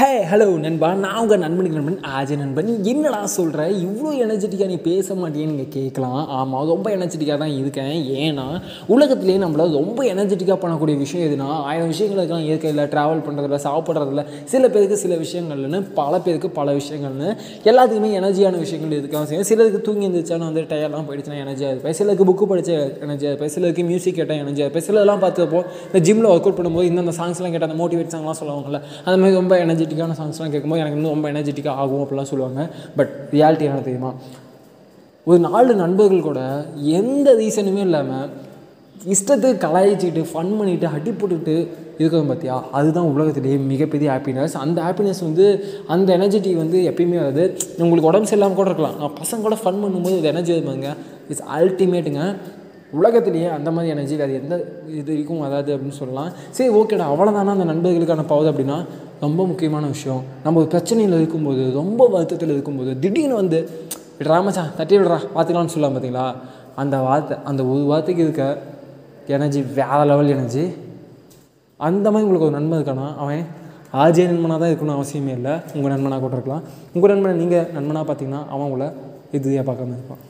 Hey hello நண்பா. நான் உங்கள் நண்பனுக்கு நண்பன் ஆஜய் நண்பன். என்னடா சொல்கிற இவ்வளோ எனர்ஜெட்டிக்காக நீ பேச மாட்டேன்னு நீங்கள் கேட்கலாம் ஆமாம் ரொம்ப எனர்ஜெட்டிக்காக தான் இருக்கேன். ஏன்னா உலகத்துலேயே நம்மள ரொம்ப எனர்ஜெட்டிக்காக பண்ணக்கூடிய விஷயம் எதுனா ஆயிரம் விஷயங்கள் இருக்கலாம். இயற்கையில் ட்ராவல் பண்ணுறதுல சாப்பிட்றதுல சில பேருக்கு சில விஷயங்கள்னு பல பேருக்கு பல விஷயங்கள்னு எல்லாத்துக்குமே எனர்ஜியான விஷயங்கள் இருக்கலாம். செய்யும் சிலருக்கு தூங்கி இருந்துச்சானா வந்து டயர்லாம் போயிடுச்சுன்னா எனர்ஜியாக இருப்பேன். சிலருக்கு புக்கு படித்த எனர்ஜியாக இருப்பேன். சிலருக்கு மியூசிக் கேட்டால் எனர்ஜியாக இருப்பேன். சிலர்லாம் பார்த்தப்போ இந்த ஜிம்மில் ஒர்க் அவுட் பண்ணும்போது இந்த சாங்ஸ்லாம் கேட்டால் அந்த மோட்டிவேட் சாங்லாம் சொல்லுவாங்கல்ல அந்த மாதிரி ரொம்ப எனர்ஜெட்டிக்கான சாங்ஸ்லாம் கேட்கும்போது எனக்கு இன்னும் ரொம்ப எனர்ஜெட்டிக்காக ஆகும் அப்படிலாம் சொல்லுவாங்க. பட் ரியாலிட்டி என்ன தெரியுமா? ஒரு நாலு நண்பர்கள் கூட எந்த ரீசனுமே இல்லாமல் இஷ்டத்துக்கு கலாய்ச்சிட்டு ஃபன் பண்ணிவிட்டு அடி போட்டுக்கிட்டு இருக்கிறோம் பார்த்தியா அதுதான் உலகத்திலேயே மிகப்பெரிய ஹாப்பினஸ் அந்த ஹாப்பினஸ் வந்து அந்த எனர்ஜெட்டி வந்து எப்பயுமே வருது உங்களுக்கு உடம்பு சரியில்லாமல் கூட இருக்கலாம். நான் பசங்க கூட ஃபன் பண்ணும்போது இது எனர்ஜி வருவாங்க இட்ஸ் அல்டிமேட்டுங்க உலகத்திலேயே அந்த மாதிரி எனர்ஜி அது எந்த இது இருக்கும் அதாவது அப்படின்னு சொல்லலாம். சரி ஓகேடா அவ்வளோதானா அந்த நண்பர்களுக்கான பவுது அப்படின்னா? ரொம்ப முக்கியமான விஷயம். நம்ம ஒரு பிரச்சனையில் இருக்கும்போது ரொம்ப வருத்தத்தில் இருக்கும்போது திடீர்னு வந்து விட்றா மச்சான் தட்டி விடுறா பார்த்துக்கலாம்னு சொல்லலாம் பார்த்தீங்களா அந்த வார்த்தை அந்த ஒரு வார்த்தைக்கு இருக்க எனர்ஜி வேறு லெவல் எனர்ஜி அந்த மாதிரி உங்களுக்கு ஒரு நண்பன் இருக்கானா? அவன் ஆஜய நண்பனாக தான் இருக்கணும்னு அவசியமே இல்லை. உங்கள் நண்பனாக கூட இருக்கலாம். உங்கள் நண்பனை நீங்கள் நண்பனாக பார்த்தீங்கன்னா அவன் உங்களை எதிரியாக பார்க்காம இருப்பான்.